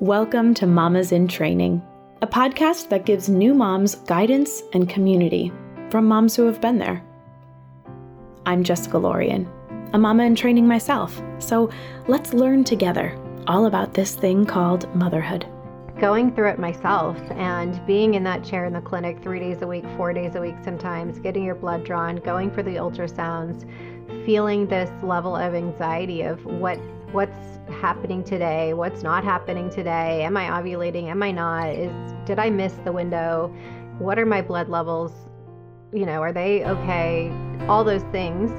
Welcome to Mamas in Training, a podcast that gives new moms guidance and community from moms who have been there. I'm Jessica Lorian, a mama in training myself, so let's learn together all about this thing called motherhood. Going through it myself and being in that chair in the clinic three days a week, four days a week sometimes, getting your blood drawn, going for the ultrasounds, feeling this level of anxiety of what what's happening today, what's not happening today, am I ovulating, am I not, is did I miss the window, what are my blood levels, you know, are they okay, all those things.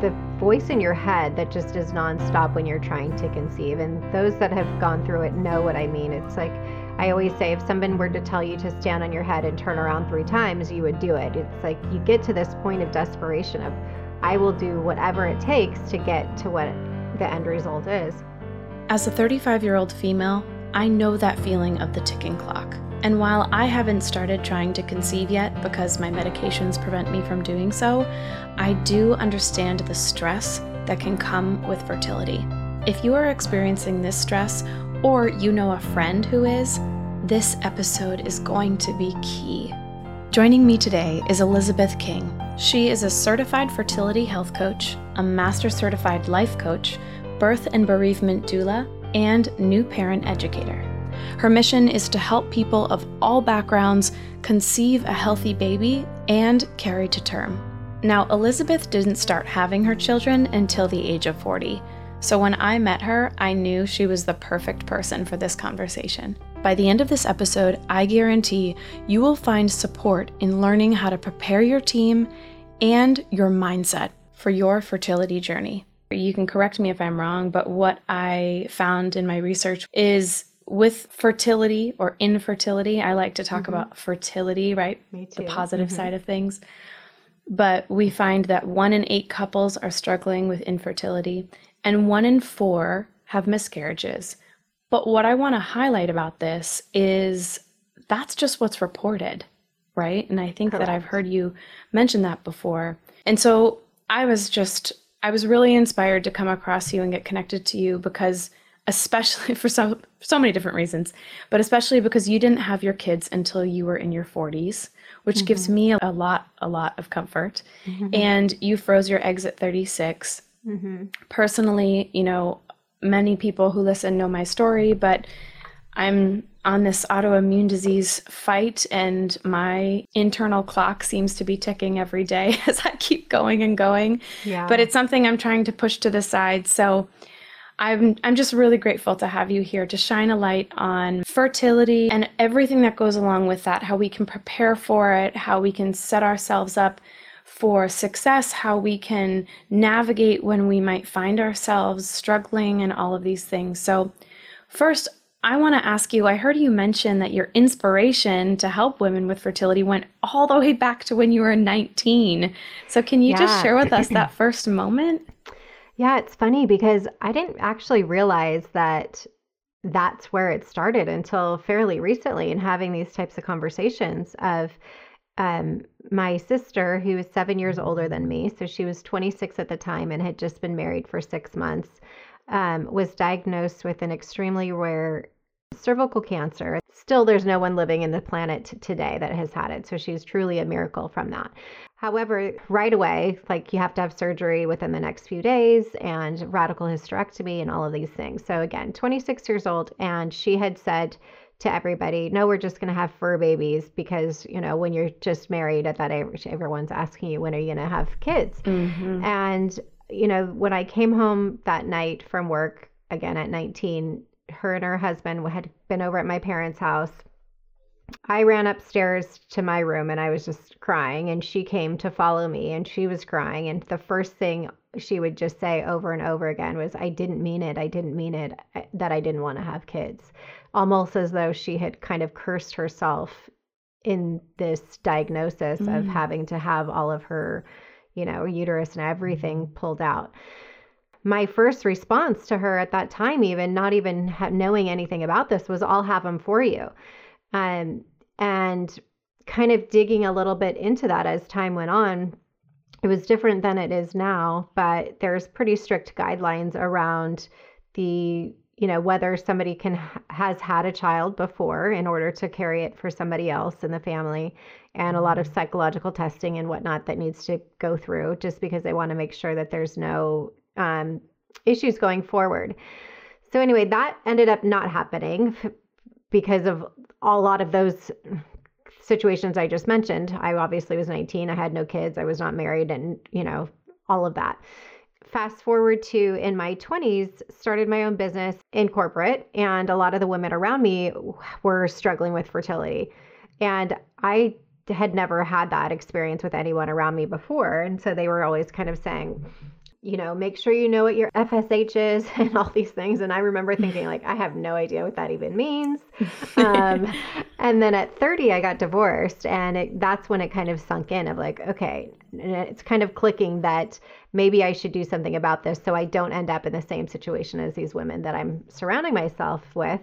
The voice in your head that just is nonstop when you're trying to conceive. And those that have gone through it know what I mean. It's like I always say if someone were to tell you to stand on your head and turn around three times, you would do it. It's like you get to this point of desperation of I will do whatever it takes to get to what the end result is. As a 35 year old female, I know that feeling of the ticking clock. And while I haven't started trying to conceive yet because my medications prevent me from doing so, I do understand the stress that can come with fertility. If you are experiencing this stress, or you know a friend who is, this episode is going to be key. Joining me today is Elizabeth King. She is a certified fertility health coach, a master certified life coach, birth and bereavement doula, and new parent educator. Her mission is to help people of all backgrounds conceive a healthy baby and carry to term. Now, Elizabeth didn't start having her children until the age of 40. So when I met her, I knew she was the perfect person for this conversation. By the end of this episode, I guarantee you will find support in learning how to prepare your team and your mindset for your fertility journey. You can correct me if I'm wrong, but what I found in my research is with fertility or infertility, I like to talk mm-hmm. about fertility, right? The positive mm-hmm. side of things. But we find that one in eight couples are struggling with infertility, and one in four have miscarriages. But what I want to highlight about this is that's just what's reported, right? And I think Correct. that I've heard you mention that before. And so I was just, I was really inspired to come across you and get connected to you because, especially for so, so many different reasons, but especially because you didn't have your kids until you were in your 40s, which mm-hmm. gives me a lot, a lot of comfort. Mm-hmm. And you froze your eggs at 36. Mm-hmm. Personally, you know, many people who listen know my story, but I'm on this autoimmune disease fight, and my internal clock seems to be ticking every day as I keep going and going. Yeah. But it's something I'm trying to push to the side. So I'm I'm just really grateful to have you here to shine a light on fertility and everything that goes along with that, how we can prepare for it, how we can set ourselves up for success, how we can navigate when we might find ourselves struggling, and all of these things. So, first, I want to ask you I heard you mention that your inspiration to help women with fertility went all the way back to when you were 19. So, can you yeah. just share with us that first moment? Yeah, it's funny because I didn't actually realize that that's where it started until fairly recently in having these types of conversations of um, my sister, who is seven years older than me, so she was 26 at the time and had just been married for six months, um, was diagnosed with an extremely rare cervical cancer. Still, there's no one living in the planet today that has had it. So she's truly a miracle from that. However, right away, like you have to have surgery within the next few days and radical hysterectomy and all of these things. So, again, 26 years old, and she had said, to everybody, no, we're just going to have fur babies because, you know, when you're just married at that age, everyone's asking you, when are you going to have kids? Mm-hmm. And, you know, when I came home that night from work, again at 19, her and her husband had been over at my parents' house. I ran upstairs to my room and I was just crying, and she came to follow me and she was crying. And the first thing she would just say over and over again was, I didn't mean it. I didn't mean it that I didn't want to have kids almost as though she had kind of cursed herself in this diagnosis mm. of having to have all of her, you know, uterus and everything mm-hmm. pulled out. My first response to her at that time, even not even ha- knowing anything about this, was I'll have them for you. Um, and kind of digging a little bit into that as time went on, it was different than it is now, but there's pretty strict guidelines around the you know whether somebody can has had a child before in order to carry it for somebody else in the family and a lot of psychological testing and whatnot that needs to go through just because they want to make sure that there's no um, issues going forward so anyway that ended up not happening because of a lot of those situations i just mentioned i obviously was 19 i had no kids i was not married and you know all of that fast forward to in my 20s, started my own business in corporate, and a lot of the women around me were struggling with fertility. And I had never had that experience with anyone around me before. And so they were always kind of saying, you know, make sure you know what your FSH is and all these things. And I remember thinking, like, I have no idea what that even means. Um, and then at 30, I got divorced. And it, that's when it kind of sunk in of like, okay, it's kind of clicking that maybe I should do something about this so I don't end up in the same situation as these women that I'm surrounding myself with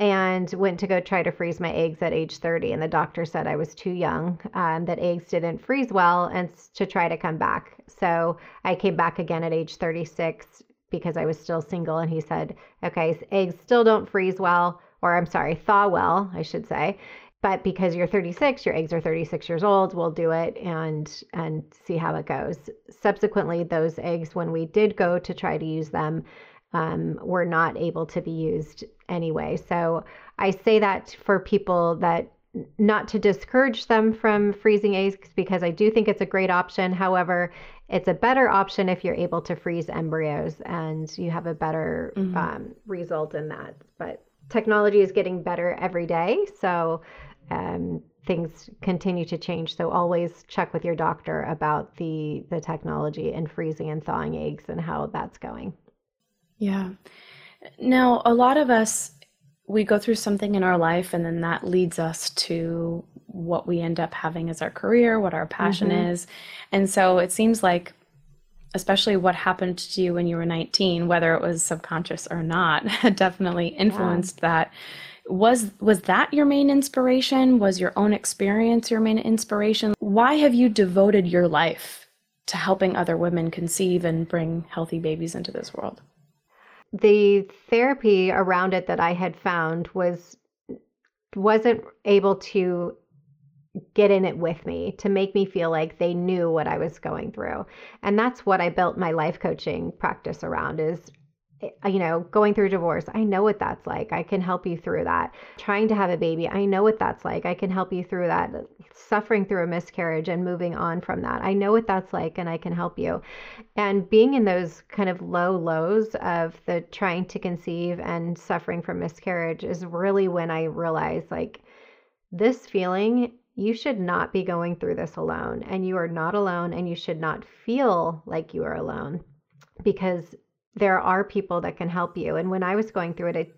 and went to go try to freeze my eggs at age 30 and the doctor said i was too young um, that eggs didn't freeze well and to try to come back. So i came back again at age 36 because i was still single and he said okay eggs still don't freeze well or i'm sorry thaw well i should say. But because you're 36 your eggs are 36 years old we'll do it and and see how it goes. Subsequently those eggs when we did go to try to use them um, were not able to be used anyway. So I say that for people that not to discourage them from freezing eggs because I do think it's a great option. However, it's a better option if you're able to freeze embryos and you have a better mm-hmm. um, result in that. But technology is getting better every day. So um, things continue to change. So always check with your doctor about the the technology and freezing and thawing eggs and how that's going. Yeah. Now, a lot of us, we go through something in our life, and then that leads us to what we end up having as our career, what our passion mm-hmm. is. And so it seems like, especially what happened to you when you were 19, whether it was subconscious or not, definitely influenced yeah. that. Was was that your main inspiration? Was your own experience your main inspiration? Why have you devoted your life to helping other women conceive and bring healthy babies into this world? The therapy around it that I had found was wasn't able to get in it with me to make me feel like they knew what I was going through. And that's what I built my life coaching practice around is Eh, uh, you know, going through divorce, I know what that's like. I can help you through that. Trying to have a baby, I know what that's like. I can help you through that. Uh, suffering through a miscarriage and moving on from that, I know what that's like and I can help you. And being in those kind of low lows of the trying to conceive and suffering from miscarriage is really when I realized like this feeling you should not be going through this alone and you are not alone and you should not feel like you are alone because there are people that can help you. And when I was going through it, it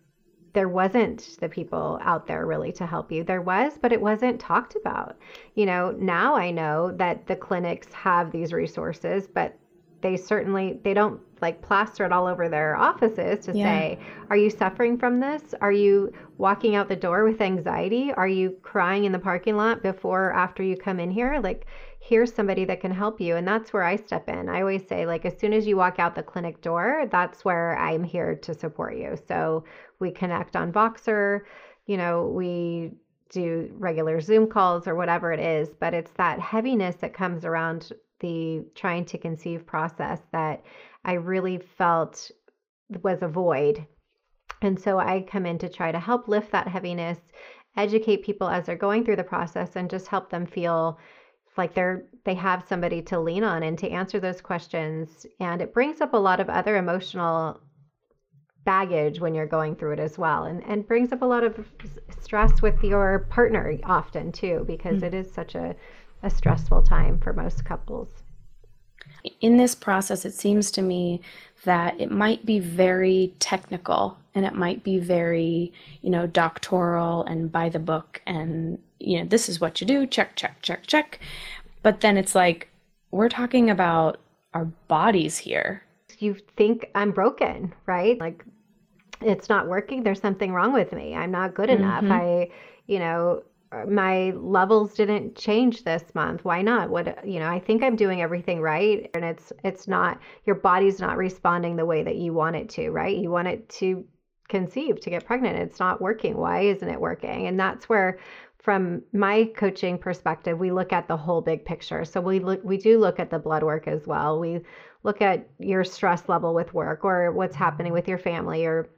there wasn't the people out there really to help you. There was, but it wasn't talked about. You know, now I know that the clinics have these resources, but they certainly they don't like plaster it all over their offices to yeah. say, "Are you suffering from this? Are you walking out the door with anxiety? Are you crying in the parking lot before or after you come in here?" Like here's somebody that can help you and that's where I step in. I always say like as soon as you walk out the clinic door, that's where I'm here to support you. So we connect on Voxer, you know, we do regular Zoom calls or whatever it is, but it's that heaviness that comes around the trying to conceive process that I really felt was a void. And so I come in to try to help lift that heaviness, educate people as they're going through the process, and just help them feel like they're they have somebody to lean on and to answer those questions. And it brings up a lot of other emotional baggage when you're going through it as well and, and brings up a lot of stress with your partner often too because mm-hmm. it is such a a stressful time for most couples. In this process, it seems to me that it might be very technical and it might be very, you know, doctoral and by the book and, you know, this is what you do, check, check, check, check. But then it's like, we're talking about our bodies here. You think I'm broken, right? Like, it's not working. There's something wrong with me. I'm not good enough. Mm-hmm. I, you know, my levels didn't change this month why not what you know i think i'm doing everything right and it's it's not your body's not responding the way that you want it to right you want it to conceive, to get pregnant. It's not working. Why isn't it working? And that's where from my coaching perspective, we look at the whole big picture. So we look we do look at the blood work as well. We look at your stress level with work or what's happening mm-hmm. with your family or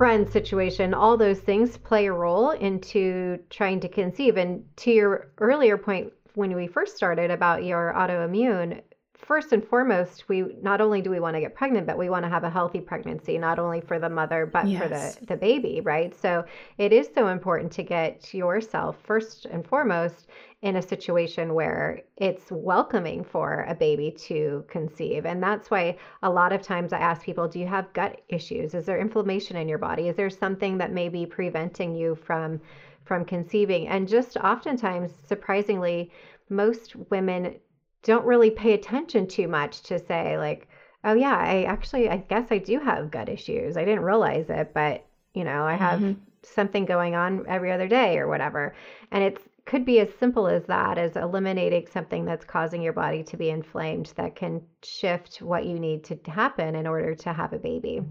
friend situation. All those things play a role into trying to conceive. And to your earlier point when we first started about your autoimmune, first and foremost, we not only do we want to get pregnant, but we want to have a healthy pregnancy, not only for the mother, but yes. for the, the baby, right? So it is so important to get yourself first and foremost in a situation where it's welcoming for a baby to conceive. And that's why a lot of times I ask people, do you have gut issues? Is there inflammation in your body? Is there something that may be preventing you from from conceiving? And just oftentimes, surprisingly, most women don't really pay attention too much to say like oh yeah i actually i guess i do have gut issues. I didn't realize it but you know i have mm-hmm. something going on every other day or whatever. And it could be as simple as that as eliminating something that's causing your body to be inflamed that can shift what you need to happen in order to have a baby.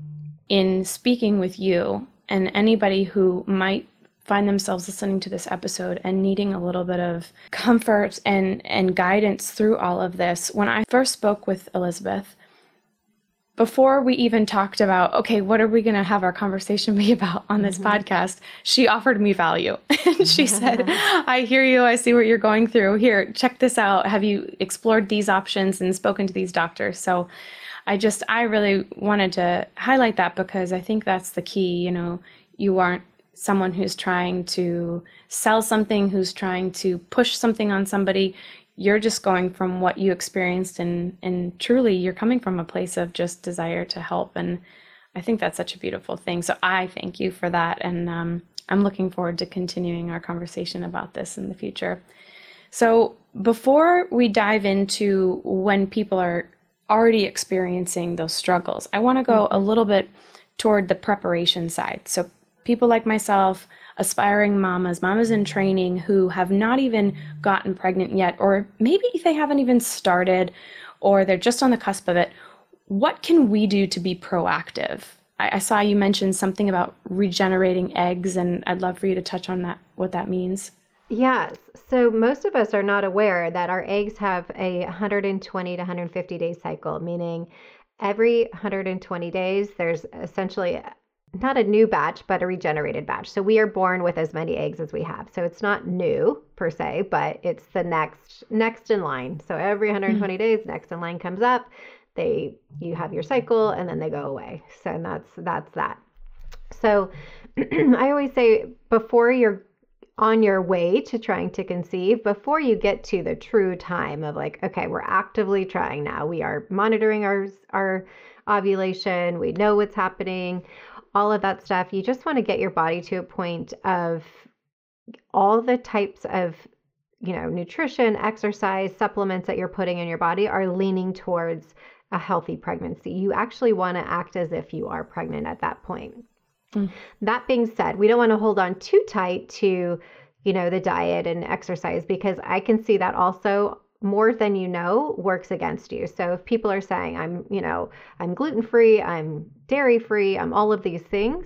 In speaking with you and anybody who might find themselves listening to this episode and needing a little bit of comfort and, and guidance through all of this, when I first spoke with Elizabeth, before we even talked about, okay, what are we going to have our conversation be about on this mm-hmm. podcast, she offered me value. and she said, I hear you. I see what you're going through. Here, check this out. Have you explored these options and spoken to these doctors? So I just, I really wanted to highlight that because I think that's the key. You know, you aren't someone who's trying to sell something, who's trying to push something on somebody. You're just going from what you experienced, and and truly, you're coming from a place of just desire to help. And I think that's such a beautiful thing. So I thank you for that, and um, I'm looking forward to continuing our conversation about this in the future. So before we dive into when people are already experiencing those struggles, I want to go a little bit toward the preparation side. So people like myself, aspiring mamas, mamas in training who have not even gotten pregnant yet, or maybe they haven't even started, or they're just on the cusp of it, what can we do to be proactive? I, I saw you mention something about regenerating eggs, and I'd love for you to touch on that, what that means. Yes. So most of us are not aware that our eggs have a 120 to 150 day cycle, meaning every 120 days, there's essentially not a new batch, but a regenerated batch. So we are born with as many eggs as we have. So it's not new per se, but it's the next next in line. So every 120 mm-hmm. days, next in line comes up. They you have your cycle and then they go away. So and that's that's that. So I always say before you're on your way to trying to conceive, before you get to the true time of like, okay, we're actively trying now. We are monitoring our our ovulation. We know what's happening all of that stuff, you just want to get your body to a point of all the types of you know nutrition exercise supplements that you're putting in your body are leaning towards a healthy pregnancy you actually want to act as if you are pregnant at that point mm. that being said we don't want to hold on too tight to you know the diet and exercise because i can see that also more than you know works against you. So if people are saying I'm, you know, I'm gluten free, I'm dairy free, I'm all of these things,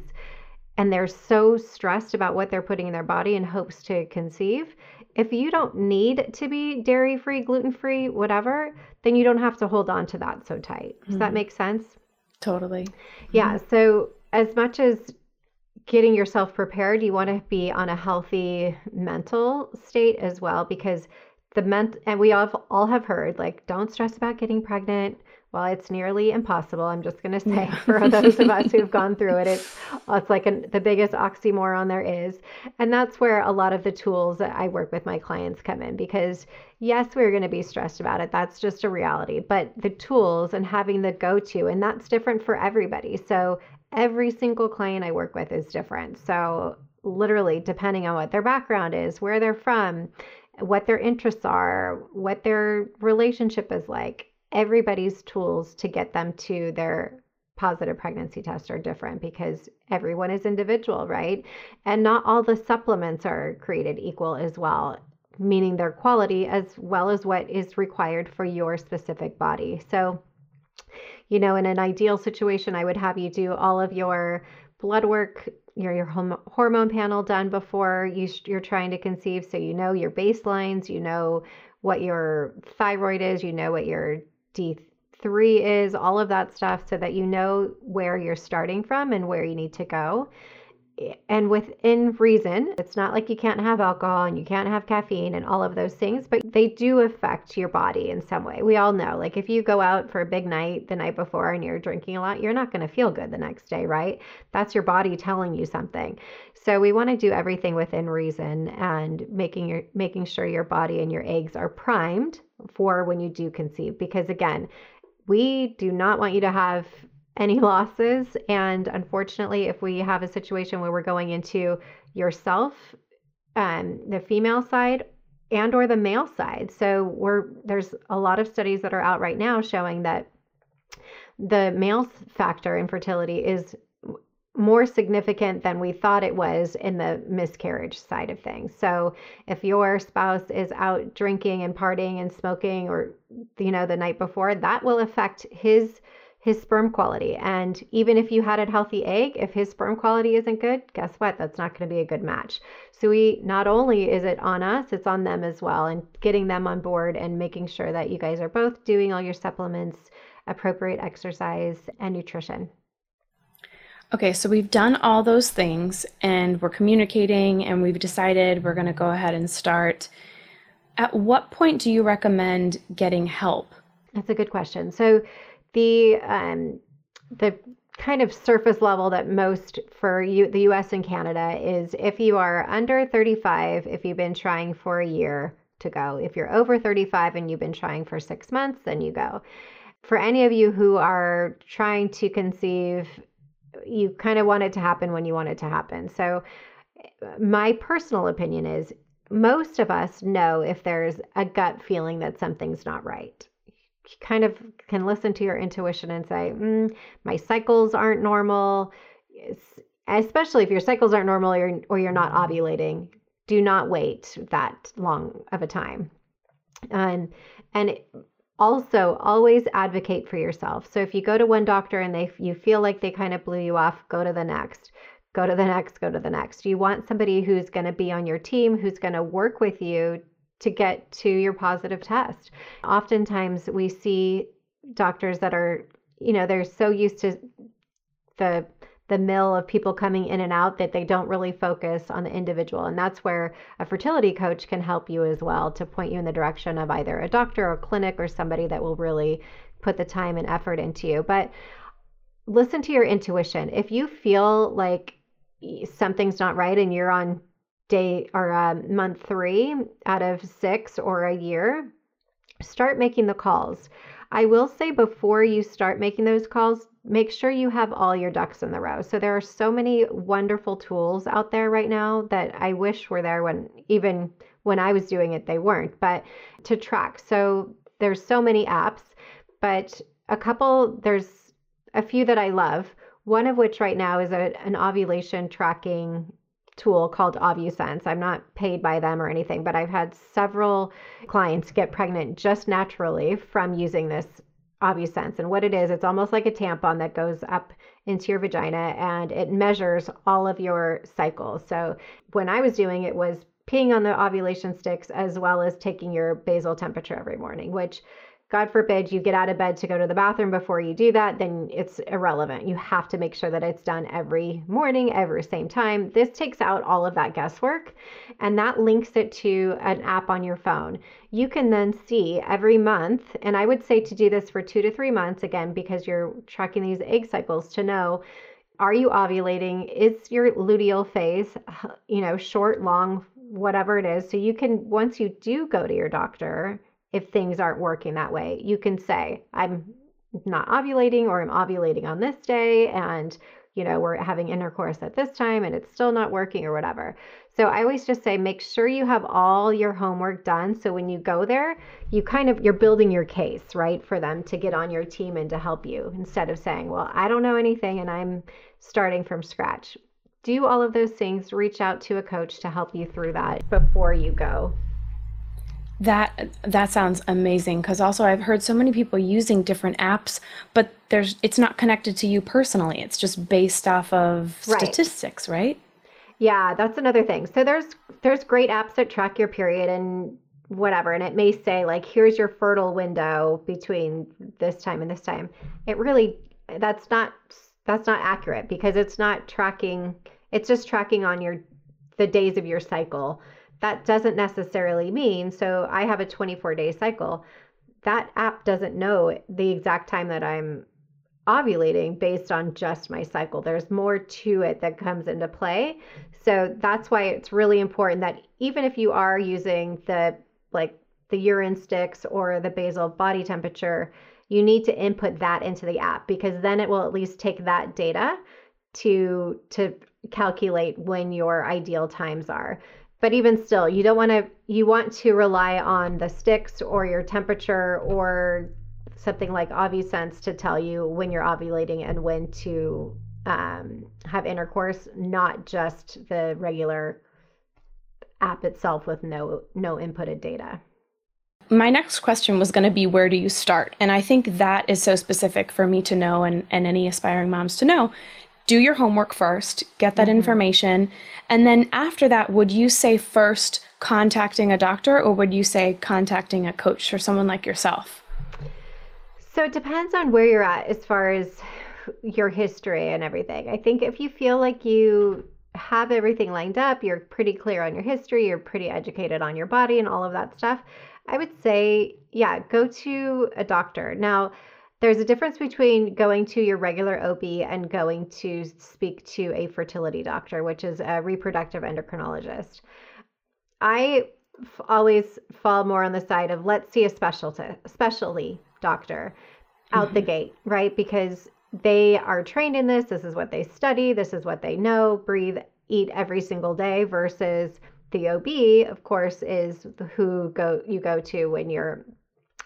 and they're so stressed about what they're putting in their body in hopes to conceive, if you don't need to be dairy free, gluten free, whatever, then you don't have to hold on to that so tight. Does mm-hmm. that make sense? Totally. Yeah. Mm-hmm. So as much as getting yourself prepared, you want to be on a healthy mental state as well because the ment and we all all have heard like don't stress about getting pregnant. Well it's nearly impossible i'm just going to say yeah. for those of us who've gone through it it's it's like an, the biggest oxymoron there is. And that's where a lot of the tools that i work with my clients come in because yes we're going to be stressed about it. That's just a reality. But the tools and having the go-to and that's different for everybody. So every single client i work with is different. So literally depending on what their background is where they're from what their interests are, what their relationship is like. Everybody's tools to get them to their positive pregnancy test are different because everyone is individual, right? And not all the supplements are created equal as well, meaning their quality as well as what is required for your specific body. So, you know, in an ideal situation, I would have you do all of your blood work, your, your hormone panel done before you, you're trying to conceive. So you know your baselines, you know what your thyroid is, you know what your D3 is, all of that stuff, so that you know where you're starting from and where you need to go and within reason. It's not like you can't have alcohol and you can't have caffeine and all of those things, but they do affect your body in some way. We all know, like if you go out for a big night the night before and you're drinking a lot, you're not going to feel good the next day, right? That's your body telling you something. So we want to do everything within reason and making your making sure your body and your eggs are primed for when you do conceive because again, we do not want you to have any losses. And unfortunately, if we have a situation where we're going into yourself, um, the female side, and or the male side. So we're there's a lot of studies that are out right now showing that the male factor in fertility is more significant than we thought it was in the miscarriage side of things. So if your spouse is out drinking and partying and smoking or you know the night before, that will affect his his sperm quality. And even if you had a healthy egg, if his sperm quality isn't good, guess what? That's not going to be a good match. So we not only is it on us, it's on them as well and getting them on board and making sure that you guys are both doing all your supplements, appropriate exercise and nutrition. Okay, so we've done all those things and we're communicating and we've decided we're going to go ahead and start. At what point do you recommend getting help? That's a good question. So the um, the kind of surface level that most for you the US and Canada is if you are under 35 if you've been trying for a year to go. If you're over 35 and you've been trying for 6 months then you go. For any of you who are trying to conceive you kind of want it to happen when you want it to happen. So my personal opinion is most of us know if there's a gut feeling that something's not right kind of can listen to your intuition and say, mm, my cycles aren't normal. Especially if your cycles aren't normal or, or you're not ovulating, do not wait that long of a time. And and also always advocate for yourself. So if you go to one doctor and they you feel like they kind of blew you off, go to the next. Go to the next, go to the next. You want somebody who's going to be on your team, who's going to work with you to get to your positive test. Oftentimes we see doctors that are, you know, they're so used to the the mill of people coming in and out that they don't really focus on the individual. And that's where a fertility coach can help you as well to point you in the direction of either a doctor or clinic or somebody that will really put the time and effort into you. But listen to your intuition. If you feel like something's not right and you're on day or um, month three out of six or a year, start making the calls. I will say before you start making those calls, make sure you have all your ducks in the row. So there are so many wonderful tools out there right now that I wish were there when even when I was doing it they weren't, but to track. So there's so many apps, but a couple there's a few that I love. One of which right now is a, an ovulation tracking tool called OvuSense. I'm not paid by them or anything, but I've had several clients get pregnant just naturally from using this OvuSense. And what it is, it's almost like a tampon that goes up into your vagina and it measures all of your cycles. So when I was doing it was peeing on the ovulation sticks as well as taking your basal temperature every morning, which God forbid you get out of bed to go to the bathroom before you do that, then it's irrelevant. You have to make sure that it's done every morning, every same time. This takes out all of that guesswork and that links it to an app on your phone. You can then see every month, and I would say to do this for two to three months again, because you're tracking these egg cycles to know are you ovulating? Is your luteal phase, you know, short, long, whatever it is. So you can, once you do go to your doctor, if things aren't working that way. You can say, I'm not ovulating or I'm ovulating on this day and you know, we're having intercourse at this time and it's still not working or whatever. So I always just say make sure you have all your homework done so when you go there, you kind of you're building your case, right, for them to get on your team and to help you instead of saying, "Well, I don't know anything and I'm starting from scratch." Do all of those things, reach out to a coach to help you through that before you go. That that sounds amazing because also I've heard so many people using different apps, but there's it's not connected to you personally. It's just based off of Right. statistics, right? Yeah, that's another thing. So there's there's great apps that track your period and whatever, and it may say like here's your fertile window between this time and this time. It really that's not that's not accurate because it's not tracking it's just tracking on your the days of your cycle. That doesn't necessarily mean so I have a 24 day cycle. That app doesn't know the exact time that I'm ovulating based on just my cycle. There's more to it that comes into play. So that's why it's really important that even if you are using the like the urine sticks or the basal body temperature, you need to input that into the app because then it will at least take that data to to calculate when your ideal times are. But even still, you don't want to you want to rely on the sticks or your temperature or something like OvuSense to tell you when you're ovulating and when to um, have intercourse, not just the regular app itself with no no inputted data. My next question was going to be where do you start? And I think that is so specific for me to know and, and any aspiring moms to know. Do your homework first, get that mm-hmm. information. And then after that, would you say first contacting a doctor or would you say contacting a coach or someone like yourself? So it depends on where you're at as far as your history and everything. I think if you feel like you have everything lined up, you're pretty clear on your history, you're pretty educated on your body and all of that stuff, I would say, yeah, go to a doctor. Now, there's a difference between going to your regular OB and going to speak to a fertility doctor, which is a reproductive endocrinologist. I f- always fall more on the side of let's see a specialty specialty doctor out the mm-hmm. gate, right? Because they are trained in this. This is what they study. This is what they know, breathe, eat every single day versus the OB, of course, is who go you go to when you're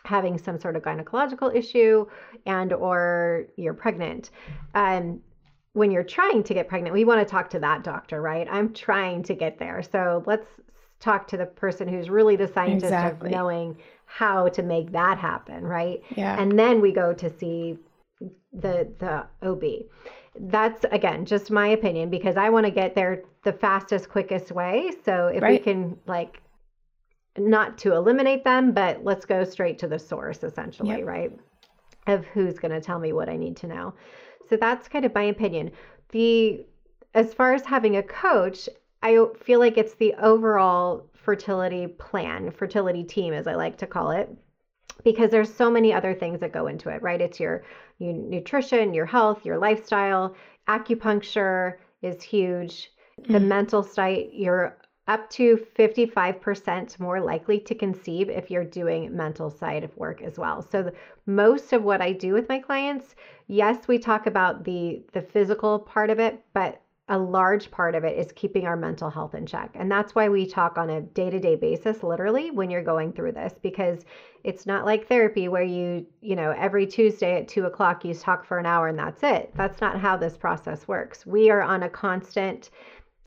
having some sort of gynecological issue and or you're pregnant. Um, when you're trying to get pregnant, we want to talk to that doctor, right? I'm trying to get there. So let's talk to the person who's really the scientist Exactly. of knowing how to make that happen, right? Yeah. And then we go to see the the OB. That's again just my opinion because I want to get there the fastest, quickest way. So if we can like not to eliminate them, but let's go straight to the source essentially, Yep. right? Of who's going to tell me what I need to know. So that's kind of my opinion. The as far as having a coach, I feel like it's the overall fertility plan, fertility team as I like to call it, because there's so many other things that go into it, right? It's your, your nutrition, your health, your lifestyle, acupuncture is huge. The mm-hmm. mental state, you're up to 55% more likely to conceive if you're doing mental side of work as well. So the, most of what I do with my clients, yes, we talk about the the physical part of it, but a large part of it is keeping our mental health in check. And that's why we talk on a day-to-day basis, literally, when you're going through this, because it's not like therapy where you, you know, every Tuesday at two o'clock you talk for an hour and that's it. That's not how this process works. We are on a constant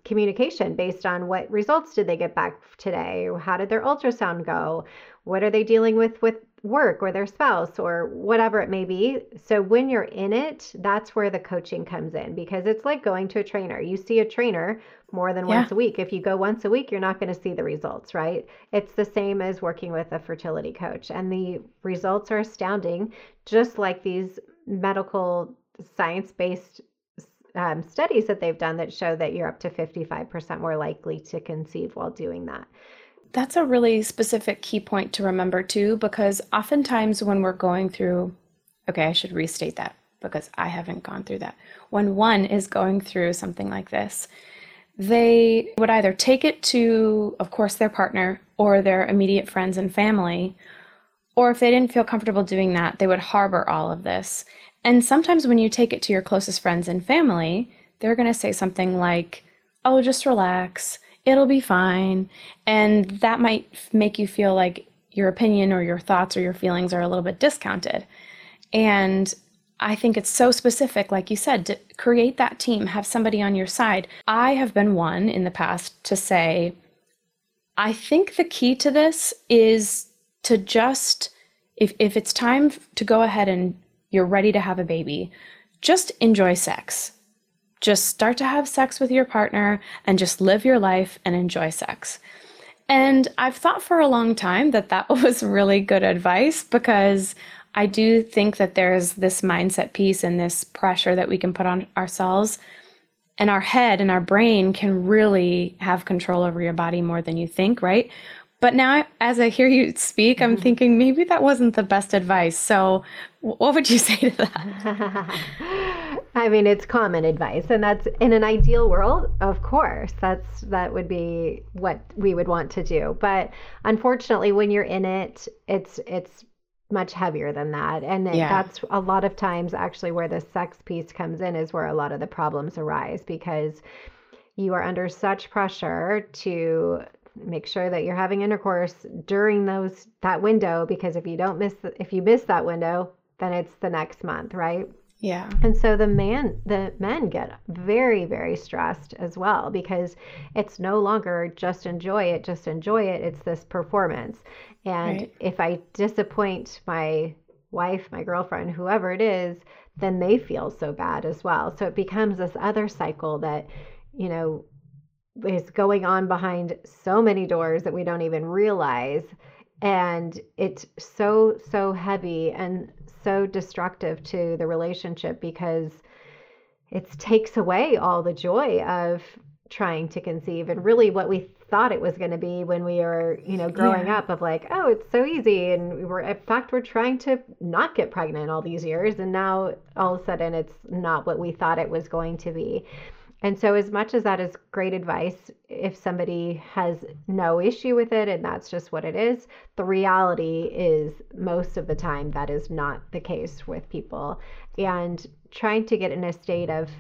communication based on what results did they get back today? How did their ultrasound go? What are they dealing with with work or their spouse or whatever it may be? So when you're in it that's where the coaching comes in because it's like going to a trainer. You see a trainer more than Yeah. once a week. If you go once a week you're not going to see the results right? It's the same as working with a fertility coach and the results are astounding just like these medical science based um, studies that they've done that show that you're up to 55% more likely to conceive while doing that. That's a really specific key point to remember too, because oftentimes when we're going through, okay, I should restate that because I haven't gone through that. When one is going through something like this, they would either take it to, of course, their partner or their immediate friends and family, or if they didn't feel comfortable doing that, they would harbor all of this. And sometimes when you take it to your closest friends and family, they're going to say something like, oh, just relax, it'll be fine. And that might make you feel like your opinion or your thoughts or your feelings are a little bit discounted. And I think it's so specific, like you said, to create that team, have somebody on your side. I have been one in the past to say, I think the key to this is to just, if, if it's time to go ahead and you're ready to have a baby, just enjoy sex. Just start to have sex with your partner and just live your life and enjoy sex. And I've thought for a long time that that was really good advice because I do think that there's this mindset piece and this pressure that we can put on ourselves. And our head and our brain can really have control over your body more than you think, right? But now, as I hear you speak, I'm mm-hmm. thinking maybe that wasn't the best advice. So, what would you say to that? I mean, it's common advice, and that's in an ideal world, of course, that's that would be what we would want to do. But unfortunately, when you're in it, it's it's much heavier than that, and yeah. that's a lot of times actually where the sex piece comes in is where a lot of the problems arise because you are under such pressure to make sure that you're having intercourse during those that window because if you don't miss the, if you miss that window then it's the next month right? Yeah. And so the man the men get very very stressed as well because it's no longer just enjoy it just enjoy it it's this performance. And right. if i disappoint my wife my girlfriend whoever it is then they feel so bad as well. So it becomes this other cycle that you know is going on behind so many doors that we don't even realize. And it's so so heavy and so destructive to the relationship because it takes away all the joy of trying to conceive and really what we thought it was going to be when we were you know growing yeah. up of like oh it's so easy. And we were in fact we're trying to not get pregnant all these years. And now all of a sudden it's not what we thought it was going to be and so, as much as that is great advice, if somebody has no issue with it and that's just what it is, the reality is most of the time that is not the case with people. And trying to get in a state of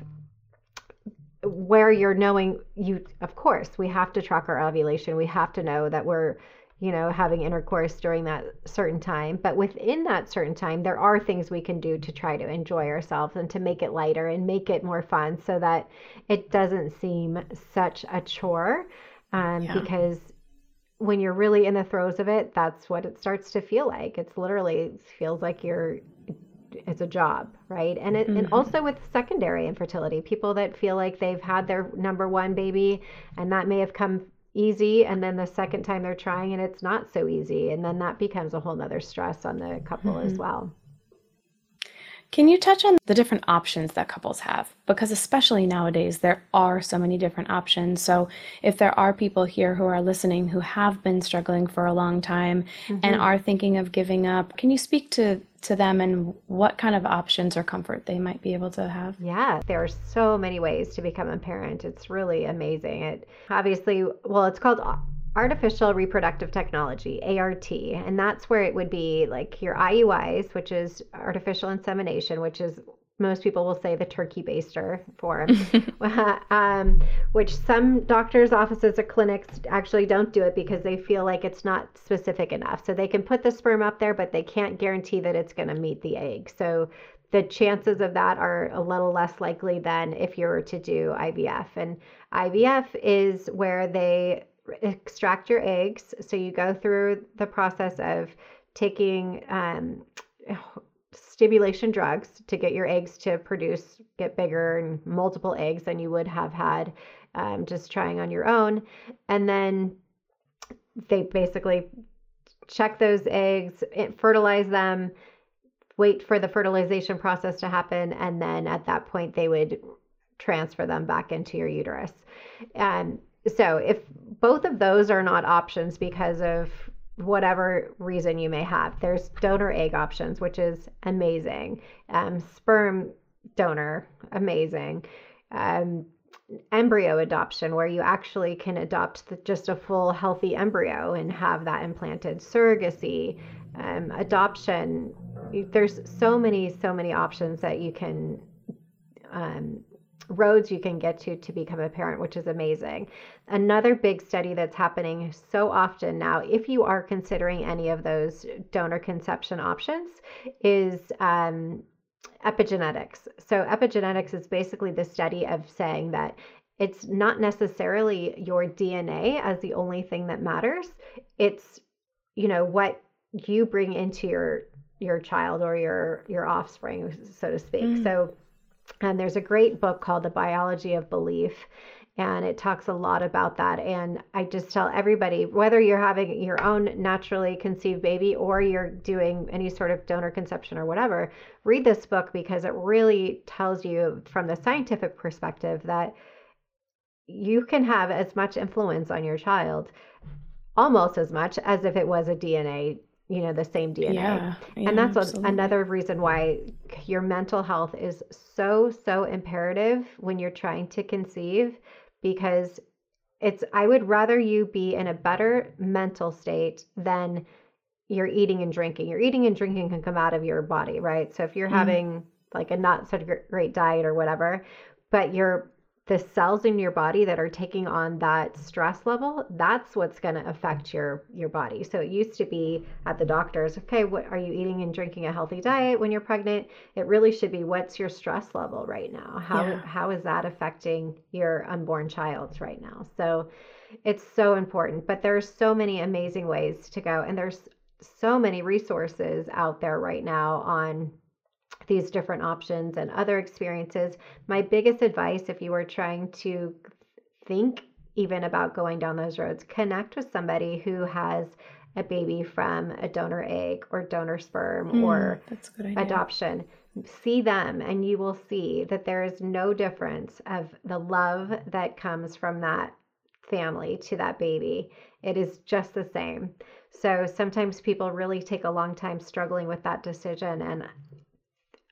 where you're knowing you, of course, we have to track our ovulation. We have to know that we're you know, having intercourse during that certain time. But within that certain time, there are things we can do to try to enjoy ourselves and to make it lighter and make it more fun so that it doesn't seem such a chore. Um, yeah. Because when you're really in the throes of it, that's what it starts to feel like. It's literally it feels like you're it's a job, right? And it, mm-hmm. and also with secondary infertility, people that feel like they've had their number one baby and that may have come easy and then the second time they're trying and it's not so easy and then that becomes a whole nother stress on the couple mm-hmm. as well can you touch on the different options that couples have? Because, especially nowadays, there are so many different options. So, if there are people here who are listening who have been struggling for a long time mm-hmm. and are thinking of giving up, can you speak to, to them and what kind of options or comfort they might be able to have? Yeah, there are so many ways to become a parent. It's really amazing. It obviously, well, it's called artificial reproductive technology, ART, and that's where it would be like your IUIs, which is artificial insemination, which is most people will say the turkey baster form, um, which some doctors' offices or clinics actually don't do it because they feel like it's not specific enough. So they can put the sperm up there, but they can't guarantee that it's going to meet the egg. So the chances of that are a little less likely than if you were to do IVF. And IVF is where they extract your eggs. So you go through the process of taking um, stimulation drugs to get your eggs to produce, get bigger and multiple eggs than you would have had um, just trying on your own. And then they basically check those eggs, fertilize them, wait for the fertilization process to happen, and then at that point they would transfer them back into your uterus. And so if both of those are not options because of whatever reason you may have, there's donor egg options, which is amazing. Um, sperm donor, amazing. Um, embryo adoption, where you actually can adopt the, just a full healthy embryo and have that implanted. Surrogacy, um, adoption. There's so many, so many options that you can um, roads you can get to to become a parent, which is amazing. Another big study that's happening so often now, if you are considering any of those donor conception options, is um, epigenetics. So, epigenetics is basically the study of saying that it's not necessarily your DNA as the only thing that matters. It's, you know, what you bring into your your child or your your offspring, so to speak. Mm. So, and there's a great book called The Biology of Belief, and it talks a lot about that. And I just tell everybody whether you're having your own naturally conceived baby or you're doing any sort of donor conception or whatever, read this book because it really tells you from the scientific perspective that you can have as much influence on your child almost as much as if it was a DNA you know the same DNA. Yeah, yeah, and that's another reason why your mental health is so so imperative when you're trying to conceive because it's I would rather you be in a better mental state than you're eating and drinking. Your eating and drinking can come out of your body, right? So if you're mm. having like a not such great diet or whatever, but you're the cells in your body that are taking on that stress level that's what's going to affect your your body. So it used to be at the doctors okay what are you eating and drinking a healthy diet when you're pregnant? It really should be what's your stress level right now? How yeah. how is that affecting your unborn child right now? So it's so important but there's so many amazing ways to go and there's so many resources out there right now on these different options and other experiences. My biggest advice if you are trying to think even about going down those roads, connect with somebody who has a baby from a donor egg or donor sperm mm, or adoption. See them, and you will see that there is no difference of the love that comes from that family to that baby. It is just the same. So sometimes people really take a long time struggling with that decision. And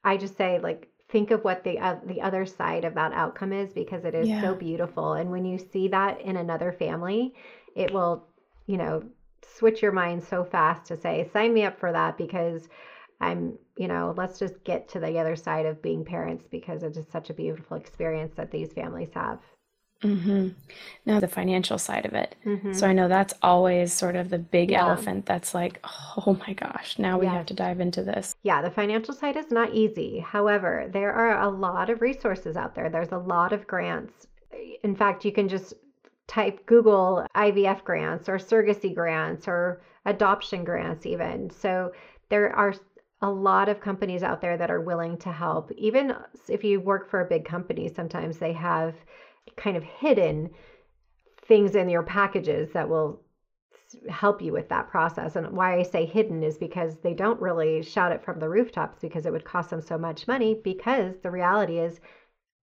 I just say like think of what the uh, the other side of that outcome is because it is yeah. so beautiful and when you see that in another family it will you know switch your mind so fast to say sign me up for that because I'm you know let's just get to the other side of being parents because it is such a beautiful experience that these families have Mm-hmm. Now, the financial side of it. Mm-hmm. So I know that's always sort of the big yeah. elephant that's like, oh my gosh, now we yes. have to dive into this. Yeah, the financial side is not easy. However, there are a lot of resources out there, there's a lot of grants. In fact, you can just type Google IVF grants or surrogacy grants or adoption grants, even. So there are a lot of companies out there that are willing to help. Even if you work for a big company, sometimes they have kind of hidden things in your packages that will help you with that process. And why I say hidden is because they don't really shout it from the rooftops because it would cost them so much money. Because the reality is,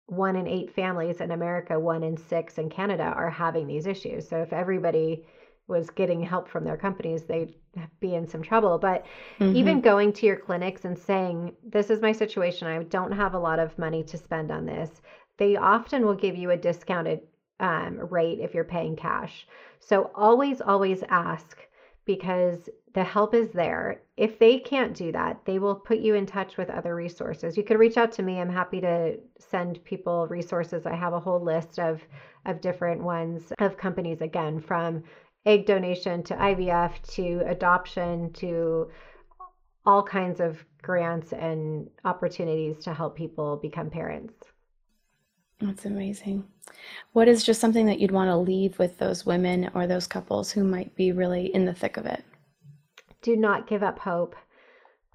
one in eight families in America, one in six in Canada are having these issues. So if everybody was getting help from their companies, they'd be in some trouble. But mm-hmm. even going to your clinics and saying, This is my situation, I don't have a lot of money to spend on this they often will give you a discounted um, rate if you're paying cash. So always, always ask because the help is there. If they can't do that, they will put you in touch with other resources. You could reach out to me. I'm happy to send people resources. I have a whole list of of different ones of companies again from egg donation to IVF to adoption to all kinds of grants and opportunities to help people become parents. That's amazing. What is just something that you'd want to leave with those women or those couples who might be really in the thick of it? Do not give up hope.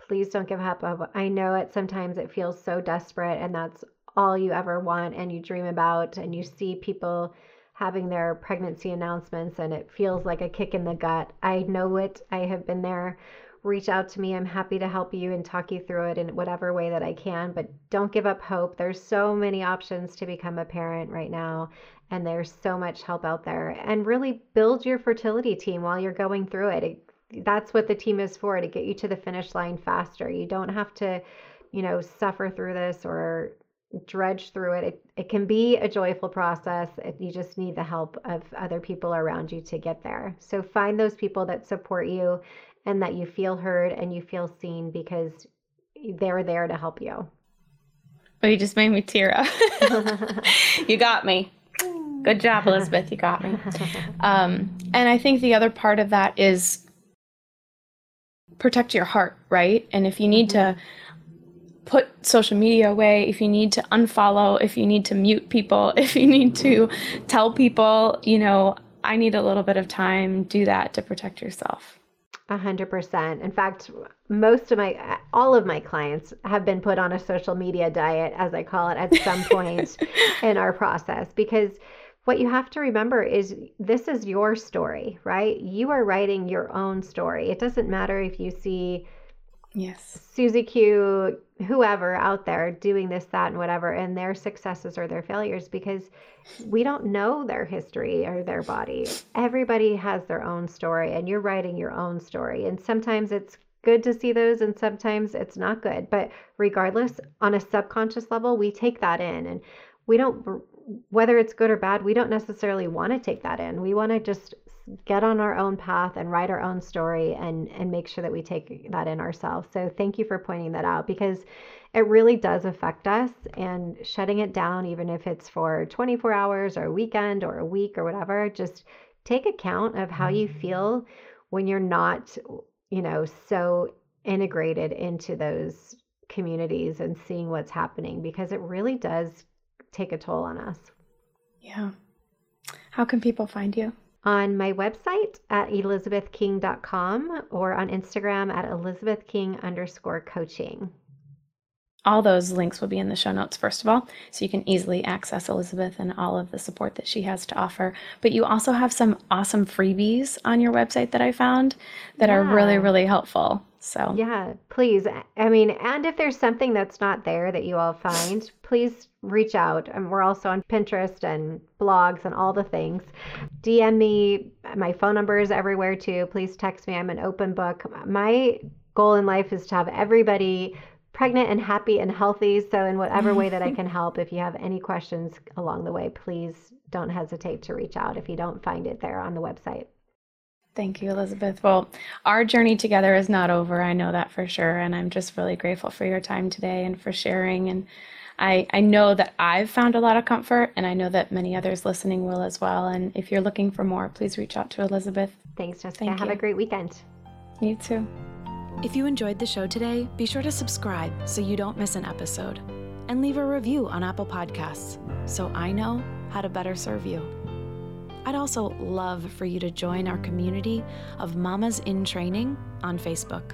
Please don't give up. I know it sometimes it feels so desperate and that's all you ever want and you dream about and you see people having their pregnancy announcements and it feels like a kick in the gut. I know it. I have been there reach out to me. I'm happy to help you and talk you through it in whatever way that I can. But don't give up hope. There's so many options to become a parent right now, and there's so much help out there. And really build your fertility team while you're going through it. it that's what the team is for to get you to the finish line faster. You don't have to, you know, suffer through this or dredge through it. It, it can be a joyful process. It, you just need the help of other people around you to get there. So find those people that support you and that you feel heard and you feel seen because they're there to help you. Oh, you just made me tear up. you got me. Good job, Elizabeth. You got me. Um, and I think the other part of that is protect your heart, right? And if you need mm-hmm. to put social media away, if you need to unfollow, if you need to mute people, if you need to tell people, you know, I need a little bit of time, do that to protect yourself. A hundred percent. In fact, most of my, all of my clients have been put on a social media diet, as I call it, at some point in our process, because what you have to remember is this is your story, right? You are writing your own story. It doesn't matter if you see Yes. Susie Q, whoever out there doing this, that, and whatever, and their successes or their failures because we don't know their history or their body. Everybody has their own story, and you're writing your own story. And sometimes it's good to see those, and sometimes it's not good. But regardless, on a subconscious level, we take that in and we don't whether it's good or bad, we don't necessarily want to take that in. We want to just get on our own path and write our own story and and make sure that we take that in ourselves. So thank you for pointing that out because it really does affect us and shutting it down even if it's for 24 hours or a weekend or a week or whatever, just take account of how you mm-hmm. feel when you're not, you know, so integrated into those communities and seeing what's happening because it really does take a toll on us. Yeah. How can people find you? On my website at elizabethking.com or on Instagram at elizabethking underscore coaching. All those links will be in the show notes, first of all, so you can easily access Elizabeth and all of the support that she has to offer. But you also have some awesome freebies on your website that I found that yeah. are really, really helpful. So, yeah, please. I mean, and if there's something that's not there that you all find, please reach out. And we're also on Pinterest and blogs and all the things. DM me. My phone number is everywhere too. Please text me. I'm an open book. My goal in life is to have everybody pregnant and happy and healthy. So, in whatever way that I can help, if you have any questions along the way, please don't hesitate to reach out if you don't find it there on the website. Thank you, Elizabeth. Well, our journey together is not over. I know that for sure. And I'm just really grateful for your time today and for sharing. And I, I know that I've found a lot of comfort, and I know that many others listening will as well. And if you're looking for more, please reach out to Elizabeth. Thanks, Jessica. Thank Have you. a great weekend. You too. If you enjoyed the show today, be sure to subscribe so you don't miss an episode. And leave a review on Apple Podcasts so I know how to better serve you. I'd also love for you to join our community of Mamas in Training on Facebook.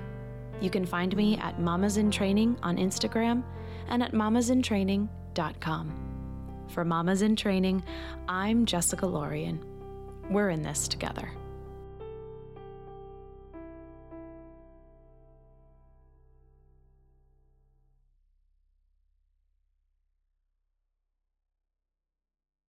You can find me at Mamas in Training on Instagram and at mamasintraining.com. For Mamas in Training, I'm Jessica Lorian. We're in this together.